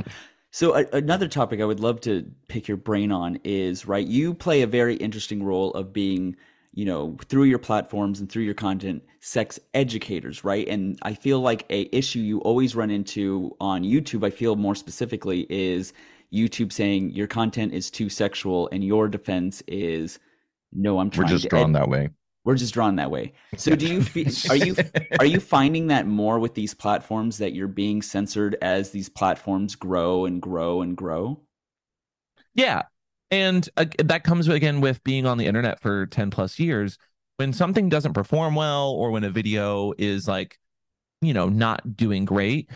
Speaker 1: So a, another topic I would love to pick your brain on is right. You play a very interesting role of being, you know, through your platforms and through your content, sex educators, right? And I feel like a issue you always run into on YouTube. I feel more specifically is YouTube saying your content is too sexual, and your defense is, no, I'm trying
Speaker 2: We're
Speaker 1: just
Speaker 2: drawn
Speaker 1: ed-
Speaker 2: that way.
Speaker 1: we're just drawn that way. So do you feel <laughs> are you are you finding that more with these platforms that you're being censored as these platforms grow and grow and grow?
Speaker 3: Yeah. And uh, that comes again with being on the internet for 10 plus years. when something doesn't perform well or when a video is like, you know, not doing great,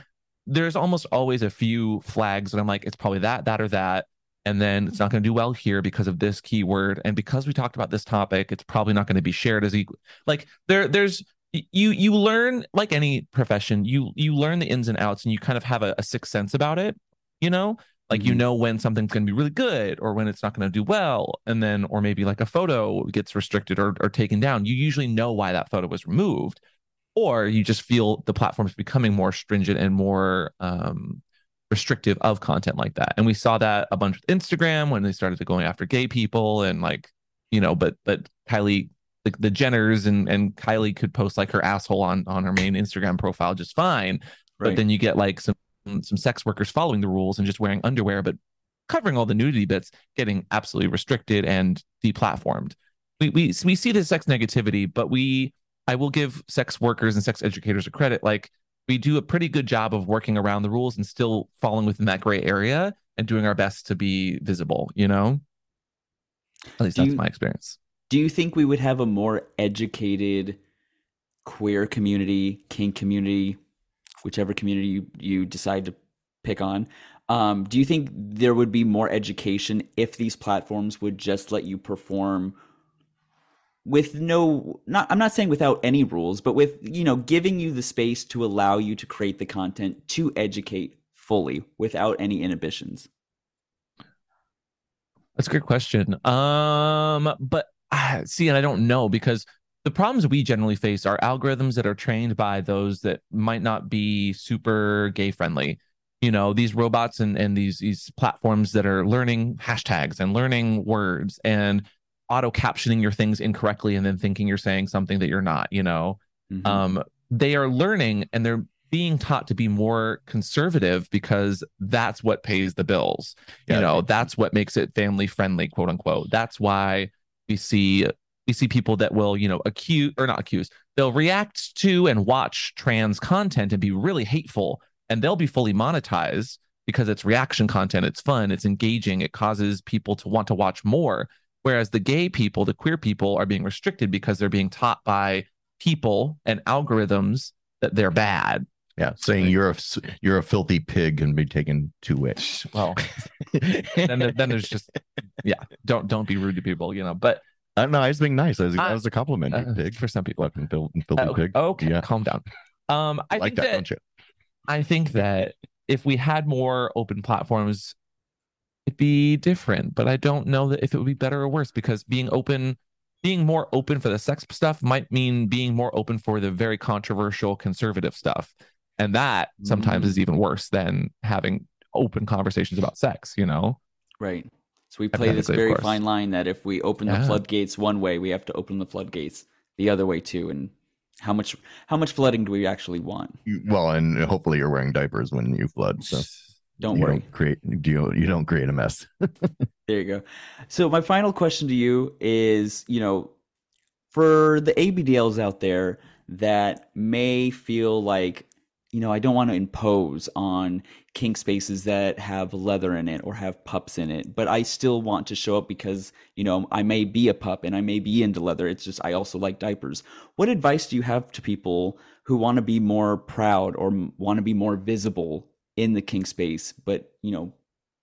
Speaker 3: there's almost always a few flags that I'm like, it's probably that, that, or that. And then it's not going to do well here because of this keyword. And because we talked about this topic, it's probably not going to be shared as equal. Like there, there's you you learn like any profession, you you learn the ins and outs and you kind of have a, a sixth sense about it, you know? Like you
Speaker 1: Mhm.
Speaker 3: know when something's going to be really good or when it's not going to do well, and then or maybe like a photo gets restricted or, or taken down. You usually know why that photo was removed, or you just feel the platform is becoming more stringent and more um, restrictive of content like that. And we saw that a bunch with Instagram when they started going after gay people and like you know, but but Kylie. The, the Jenners and and Kylie could post like her asshole on on her main Instagram profile just fine, but then you get like some some sex workers following the rules and just wearing underwear, but covering all the nudity bits, getting absolutely restricted and deplatformed. We we we see the sex negativity, but we I will give sex workers and sex educators a credit. Like we do a pretty good job of working around the rules and still falling within that gray area and doing our best to be visible. You know, at least
Speaker 1: Do
Speaker 3: that's
Speaker 1: you-
Speaker 3: my experience.
Speaker 1: Do you think we would have a more educated queer community, kink community, whichever community you, you decide to pick on? Um, do you think there would be more education if these platforms would just let you perform with no not I'm not saying without any rules, but with you know giving you the space to allow you to create the content to educate fully without any inhibitions?
Speaker 3: That's a great question. Um, but ah, see, and I don't know because the problems we generally face are algorithms that are trained by those that might not be super gay friendly. You know, these robots and and these these platforms that are learning hashtags and learning words and auto captioning your things incorrectly and then thinking you're saying something that you're not. You know,
Speaker 1: Mhm.
Speaker 3: um, they are learning and they're being taught to be more conservative because that's what pays the bills.
Speaker 2: Yeah.
Speaker 3: You know, that's what makes it family friendly, quote unquote. That's why we see we see people that will, you know, accuse or not accuse, they'll react to and watch trans content and be really hateful, and they'll be fully monetized because it's reaction content, it's fun, it's engaging, it causes people to want to watch more. Whereas the gay people, the queer people are being restricted because they're being taught by people and algorithms that they're bad.
Speaker 2: Yeah, saying you're a you're a filthy pig and be taken to wit.
Speaker 3: Well, <laughs> then then there's just yeah, don't don't be rude to people, you know. But
Speaker 2: I don't know. I was being nice. I was,
Speaker 3: I-
Speaker 2: that was a compliment. you
Speaker 3: uh,
Speaker 2: pig.
Speaker 3: for some people,
Speaker 2: Fucking fil- filthy
Speaker 3: Uh,
Speaker 2: pig.
Speaker 3: okay,
Speaker 2: Yeah.
Speaker 3: calm down. Um, I
Speaker 2: like
Speaker 3: think
Speaker 2: that,
Speaker 3: that,
Speaker 2: don't you?
Speaker 3: I think that if we had more open platforms, it'd be different. But I don't know that if it would be better or worse because being open, being more open for the sex stuff might mean being more open for the very controversial conservative stuff, and that sometimes
Speaker 1: Mm.
Speaker 3: is even worse than having open conversations about sex. You know.
Speaker 1: Right. So we play this very fine line that if we open the floodgates one way, we have to open the floodgates the other way too. And how much how much flooding do we actually want?
Speaker 2: Well, and hopefully you're wearing diapers when you flood, so
Speaker 1: Don't
Speaker 2: you
Speaker 1: worry.
Speaker 2: don't create you you don't create a mess. <laughs>
Speaker 1: There you go. So my final question to you is, you know, for the ABDLs out there that may feel like, you know, I don't want to impose on kink spaces that have leather in it or have pups in it, but I still want to show up because, you know, I may be a pup and I may be into leather. It's just I also like diapers. What advice do you have to people who want to be more proud or want to be more visible in the kink space, but, you know,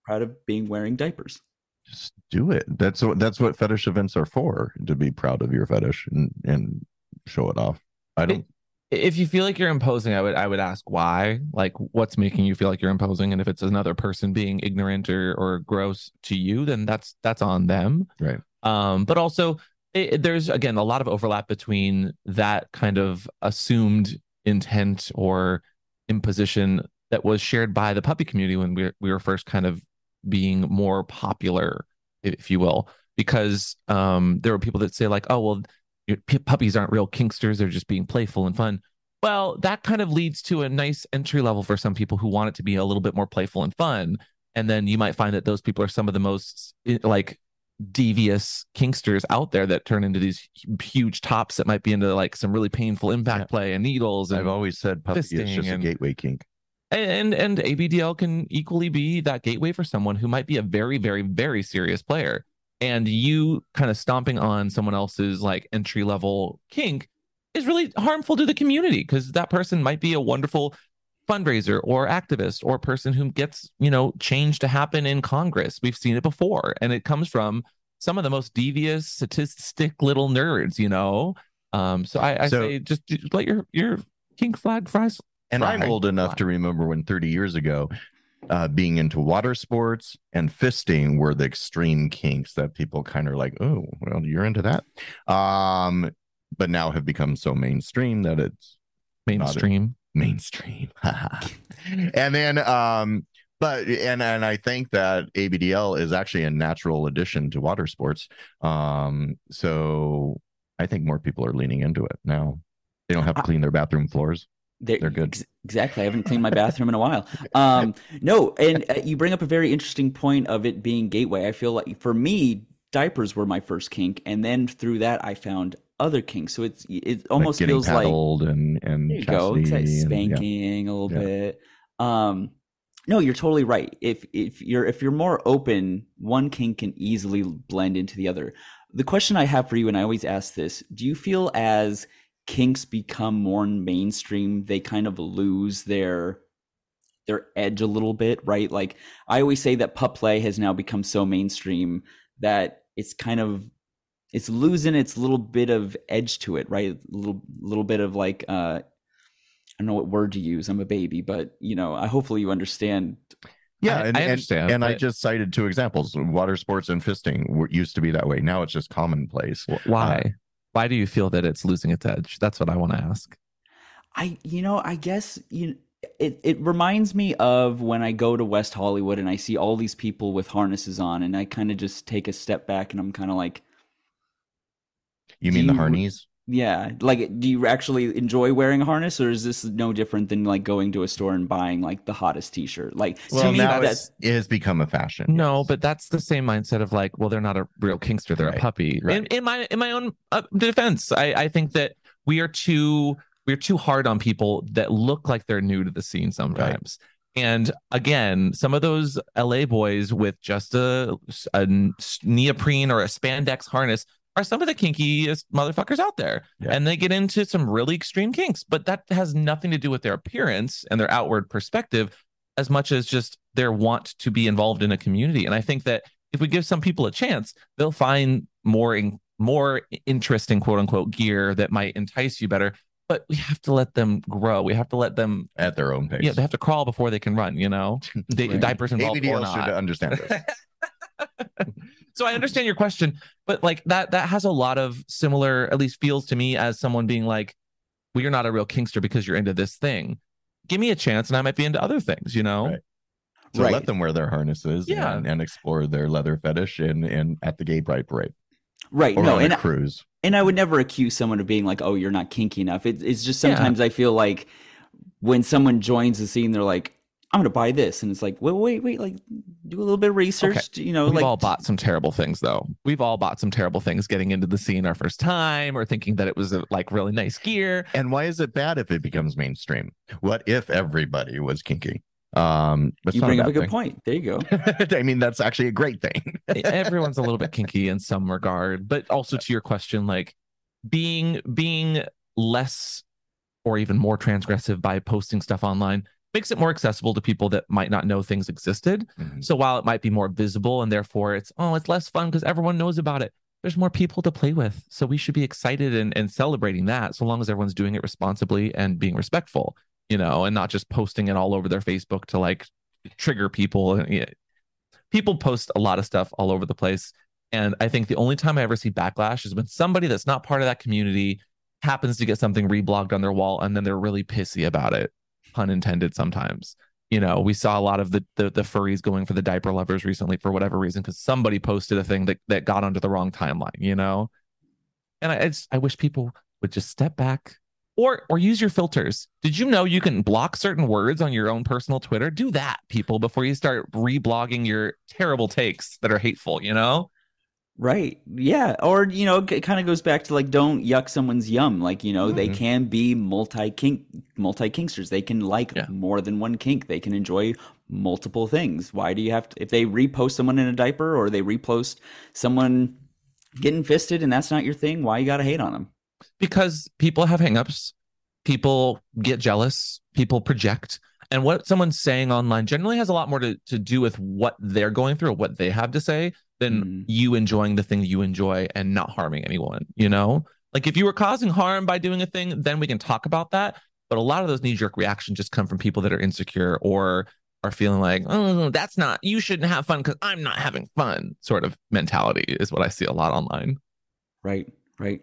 Speaker 1: proud of being wearing diapers?
Speaker 2: Just do it. That's what that's what fetish events are for. To be proud of your fetish and and show it off. I don't.
Speaker 3: If you feel like you're imposing i would i would ask why like what's making you feel like you're imposing? And if it's another person being ignorant or or gross to you then that's that's on them.
Speaker 2: Right.
Speaker 3: um but also it, there's again a lot of overlap between that kind of assumed intent or imposition that was shared by the puppy community when we we were first kind of being more popular if you will. Because um there were people that say like oh well your puppies aren't real kinksters they're just being playful and fun well that kind of leads to a nice entry level for some people who want it to be a little bit more playful and fun and then you might find that those people are some of the most eh, like devious kinksters out there that turn into these huge tops that might be into like some really painful impact
Speaker 2: Yeah.
Speaker 3: play and needles and
Speaker 2: I've always said puppy is just a gateway kink.
Speaker 3: and and ABDL can equally be that gateway for someone who might be a very very very serious player. And you kind of stomping on someone else's like entry level kink is really harmful to the community because that person might be a wonderful fundraiser or activist or person who gets you know change to happen in congress. We've seen it before and it comes from some of the most devious statistic little nerds you know? Um so i, I
Speaker 2: So-
Speaker 3: say just, just let your your kink flag fries
Speaker 2: And
Speaker 3: fly.
Speaker 2: I'm old enough to remember when 30 years ago, uh, being into water sports and fisting were the extreme kinks that people kind of like, oh, well, you're into that. Um, but now have become so mainstream that it's
Speaker 3: mainstream
Speaker 2: mainstream. <laughs> and then, um, but and and I think that ABDL is actually a natural addition to water sports. Um, so I think more people are leaning into it now. They don't have to clean their bathroom floors.
Speaker 1: They're,
Speaker 2: They're good.
Speaker 1: ex- exactly. I haven't cleaned my <laughs> bathroom in a while. Um, no, and uh, you bring up a very interesting point of it being gateway. I feel like for me, diapers were my first kink, and then through that, I found other kinks. So it's it almost
Speaker 2: like
Speaker 1: feels like
Speaker 2: and and
Speaker 1: there you go, exactly.
Speaker 2: and- yeah.
Speaker 1: spanking a little
Speaker 2: Yeah.
Speaker 1: bit. Um, no, you're totally right. If if you're if you're more open, one kink can easily blend into the other. The question I have for you, and I always ask this: Do you feel as kinks become more mainstream, they kind of lose their their edge a little bit, right? Like I always say that pup play has now become so mainstream that it's kind of it's losing its little bit of edge to it, right? A little little bit of like uh I don't know what word to use. I'm a baby, but you know, I hopefully you understand.
Speaker 2: yeah
Speaker 3: I-
Speaker 2: and,
Speaker 3: I understand,
Speaker 2: and, i
Speaker 3: but-
Speaker 2: just cited two examples water sports and fisting were, used to be that way now it's just commonplace
Speaker 3: Wh- why why do you feel that it's losing its edge? That's what i want to ask.
Speaker 1: I you know, I guess you it it reminds me of when I go to West Hollywood and I see all these people with harnesses on and I kind of just take a step back and I'm kind of like
Speaker 2: you mean the harneys
Speaker 1: Yeah, like, do you actually enjoy wearing a harness, or is this no different than like going to a store and buying like the hottest T-shirt? Like to
Speaker 2: well
Speaker 1: me,
Speaker 2: now
Speaker 1: that's
Speaker 2: it has become a fashion
Speaker 3: No,
Speaker 2: yes.
Speaker 3: but that's the same mindset of like, well, they're not a real kinkster; they're
Speaker 2: Right,
Speaker 3: a puppy.
Speaker 2: right.
Speaker 3: In, in my in my own uh, defense, I I think that we are too we're too hard on people that look like they're new to the scene sometimes. And again, some of those LA boys with just a, a neoprene or a spandex harness are some of the kinkiest motherfuckers out there.
Speaker 2: Yeah.
Speaker 3: And they get into some really extreme kinks, but that has nothing to do with their appearance and their outward perspective as much as just their want to be involved in a community. And I think that if we give some people a chance, they'll find more in, more interesting quote unquote gear that might entice you better. But we have to let them grow. We have to let them.
Speaker 2: at their own pace
Speaker 3: Yeah, they have to crawl before they can run. You know, <laughs>
Speaker 1: Right.
Speaker 3: diapers involved or
Speaker 2: ABDL
Speaker 3: not.
Speaker 2: should understand this <laughs>
Speaker 3: so I understand your question, but like that that has a lot of similar, at least feels to me as someone being like, "Well, you're not a real kinkster because you're into this thing. Give me a chance, and I might be into other things." You know?
Speaker 2: Right. so
Speaker 1: Right.
Speaker 2: let them wear their harnesses
Speaker 3: Yeah.
Speaker 2: and, and explore their leather fetish in, in at the gay pride parade
Speaker 1: right.
Speaker 2: or
Speaker 1: No,
Speaker 2: on
Speaker 1: and
Speaker 2: a cruise
Speaker 1: and I would never accuse someone of being like, "Oh, you're not kinky enough." It, it's just
Speaker 3: Yeah.
Speaker 1: sometimes I feel like when someone joins the scene, they're like, "I'm gonna buy this," and it's like, "Well, wait, wait, like do a little bit of research." You know,
Speaker 3: We've
Speaker 1: like
Speaker 3: all bought some terrible things, though. We've all bought some terrible things getting into the scene our first time, or thinking that it was a, like really nice gear.
Speaker 2: and why is it bad if it becomes mainstream what if everybody was kinky um that's
Speaker 1: you
Speaker 2: not
Speaker 1: bring up a good
Speaker 2: thing.
Speaker 1: point. There you go. <laughs>
Speaker 2: i mean that's actually a great thing
Speaker 3: everyone's a little bit kinky in some regard but also to your question like being being less or even more transgressive by posting stuff online makes it more accessible to people that might not know things existed.
Speaker 2: Mhm.
Speaker 3: so while it might be more visible and therefore it's oh it's less fun because everyone knows about it there's more people to play with. So we should be excited and, and celebrating that so long as everyone's doing it responsibly and being respectful you know and not just posting it all over their facebook to like trigger people. People post a lot of stuff all over the place. And i think the only time i ever see backlash is when somebody that's not part of that community happens to get something reblogged on their wall and then they're really pissy about it pun intended sometimes. You know we saw a lot of the the, the furries going for the diaper lovers recently for whatever reason because somebody posted a thing that, that got onto the wrong timeline you know? And I, I just i wish people would just step back or or use your filters. Did you know you can block certain words on your own personal twitter? Do that people before you start reblogging your terrible takes that are hateful you know
Speaker 1: Right. Yeah. Or, you know, it kind of goes back to like, don't yuck someone's yum. Like, you know, they
Speaker 2: Mhm.
Speaker 1: can be multi kink, multi kinksters. They can like
Speaker 3: Yeah.
Speaker 1: more than one kink. They can enjoy multiple things. Why do you have to, if they repost someone in a diaper or they repost someone getting fisted and that's not your thing, why you got to hate on them?
Speaker 3: because people have hangups, people get jealous, people project, and what someone's saying online generally has a lot more to, to do with what they're going through or what they have to say than
Speaker 1: Mhm.
Speaker 3: you enjoying the thing you enjoy and not harming anyone, you know? Like if you were causing harm by doing a thing, then we can talk about that. But a lot of those knee jerk reactions just come from people that are insecure or are feeling like, oh, that's not, you shouldn't have fun because I'm not having fun, sort of mentality is what I see a lot online.
Speaker 1: Right. Right.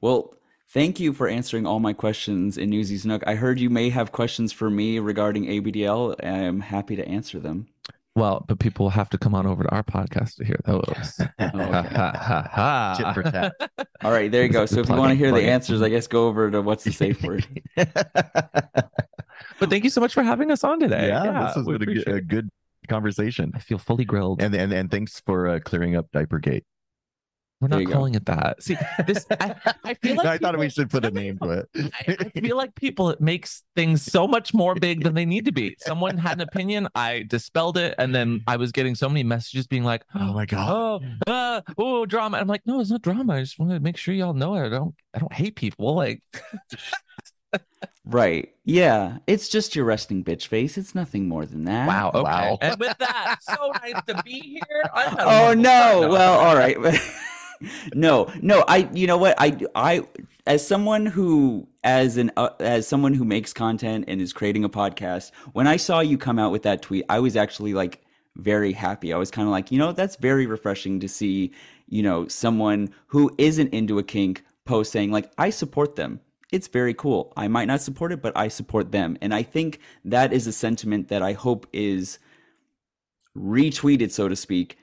Speaker 1: Well, thank you for answering all my questions in Newsies Nook. I heard you may have questions for me regarding ABDL. I'm happy to answer them.
Speaker 3: Well, but people have to come on over to our podcast to hear those. <laughs> <laughs>
Speaker 1: Oh,
Speaker 3: Ha,
Speaker 1: okay.
Speaker 3: ha, ha, ha.
Speaker 2: Tit for tat. <laughs>
Speaker 1: All right, there you go. So if you want to hear
Speaker 3: plug
Speaker 1: the answers, I guess go over to what's the safe word.
Speaker 3: But thank you so much for having us on today.
Speaker 2: yeah, this has been a good, a good conversation.
Speaker 3: I feel fully grilled.
Speaker 2: And and and thanks for uh, clearing up Diapergate.
Speaker 3: We're not
Speaker 1: you go.
Speaker 3: calling it that. See, this I, I feel <laughs> like
Speaker 2: I thought we should put a <laughs> name to it.
Speaker 3: I, I feel like people it makes things so much more big than they need to be. Someone had an opinion, I dispelled it, and then I was getting so many messages being like,
Speaker 2: Oh my god. <gasps>
Speaker 3: "Oh, uh, oh, drama." I'm like, "No, it's not drama. I just want to make sure y'all know I don't, I don't hate people." Like, <laughs>
Speaker 1: Right. Yeah. It's just your resting bitch face. It's nothing more than that.
Speaker 3: wow, okay.
Speaker 2: Wow.
Speaker 3: And with that, so nice to be here. I've had a
Speaker 1: Oh no. Well, all right. No, no. I. You know what? I. I. As someone who, as an, uh, as someone who makes content and is creating a podcast, when I saw you come out with that tweet, I was actually like very happy. I was kind of like, you know, that's very refreshing to see. You know, someone who isn't into a kink post saying like, I support them. It's very cool. I might not support it, but I support them. And I think that is a sentiment that I hope is retweeted, so to speak,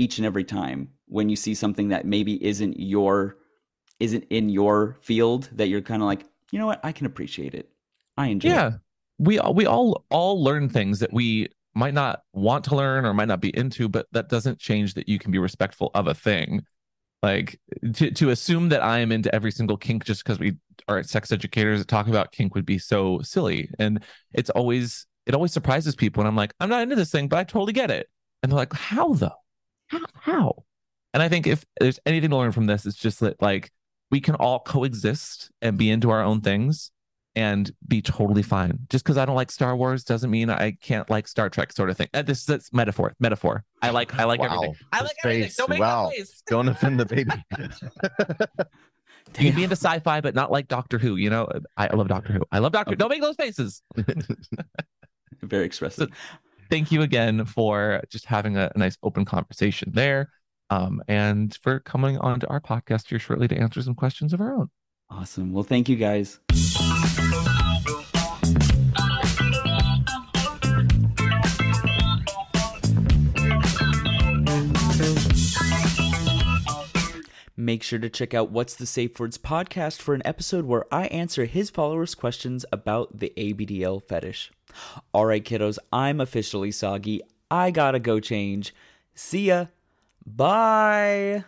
Speaker 1: each and every time when you see something that maybe isn't your isn't in your field that you're kind of like, you know what, I can appreciate it. I enjoy
Speaker 3: yeah.
Speaker 1: It.
Speaker 3: we all we all all learn things that we might not want to learn or might not be into but that doesn't change that you can be respectful of a thing. Like to, to assume that i am into every single kink just because we are sex educators that talk about kink would be so silly. And it's always it always surprises people and i'm like i'm not into this thing but i totally get it. And they're like how though how, how? and i think if there's anything to learn from this it's just that like we can all coexist and be into our own things and be totally fine. Just because I don't like Star Wars doesn't mean I can't like Star Trek, sort of thing. Uh, this that's metaphor. Metaphor. I like. I like
Speaker 2: Wow.
Speaker 3: everything. I
Speaker 2: His
Speaker 3: like everything.
Speaker 2: face.
Speaker 3: Don't make
Speaker 2: Wow.
Speaker 3: that.
Speaker 2: Don't offend the baby. <laughs>
Speaker 3: You can be into sci-fi, but not like Doctor Who. You know, I, I love Doctor Who. I love Doctor. Don't make those faces. <laughs>
Speaker 1: Very expressive.
Speaker 3: Thank you again for just having a, a nice open conversation there, um, and for coming on to our podcast here shortly to answer some questions of our own.
Speaker 1: Awesome. Well, thank you guys. Make sure to check out What's the Safe Words podcast for an episode where I answer his followers' questions about the ABDL fetish. All right, kiddos, I'm officially soggy. I gotta go change. See ya. Bye.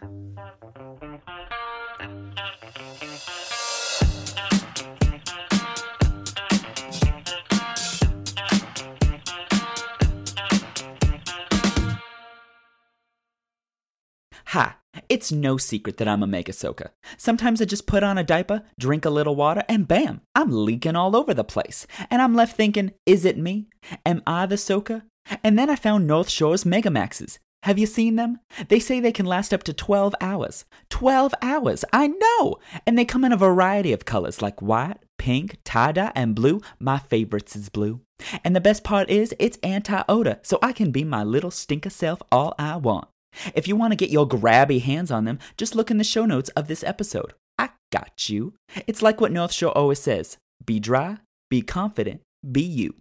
Speaker 1: Ha! It's no secret that I'm a mega soaker. Sometimes I just put on a diaper, drink a little water, and bam, I'm leaking all over the place. And I'm left thinking, is it me? Am I the soaker? And then I found North Shore's Megamaxes. Have you seen them? They say they can last up to 12 hours. 12 hours, I know! And they come in a variety of colors like white, pink, tie dye, and blue. My favorites is blue. And the best part is, it's anti odor, so I can be my little stinker self all I want. If you want to get your grabby hands on them, just look in the show notes of this episode. I got you. It's like what North Shore always says be dry, be confident, be you.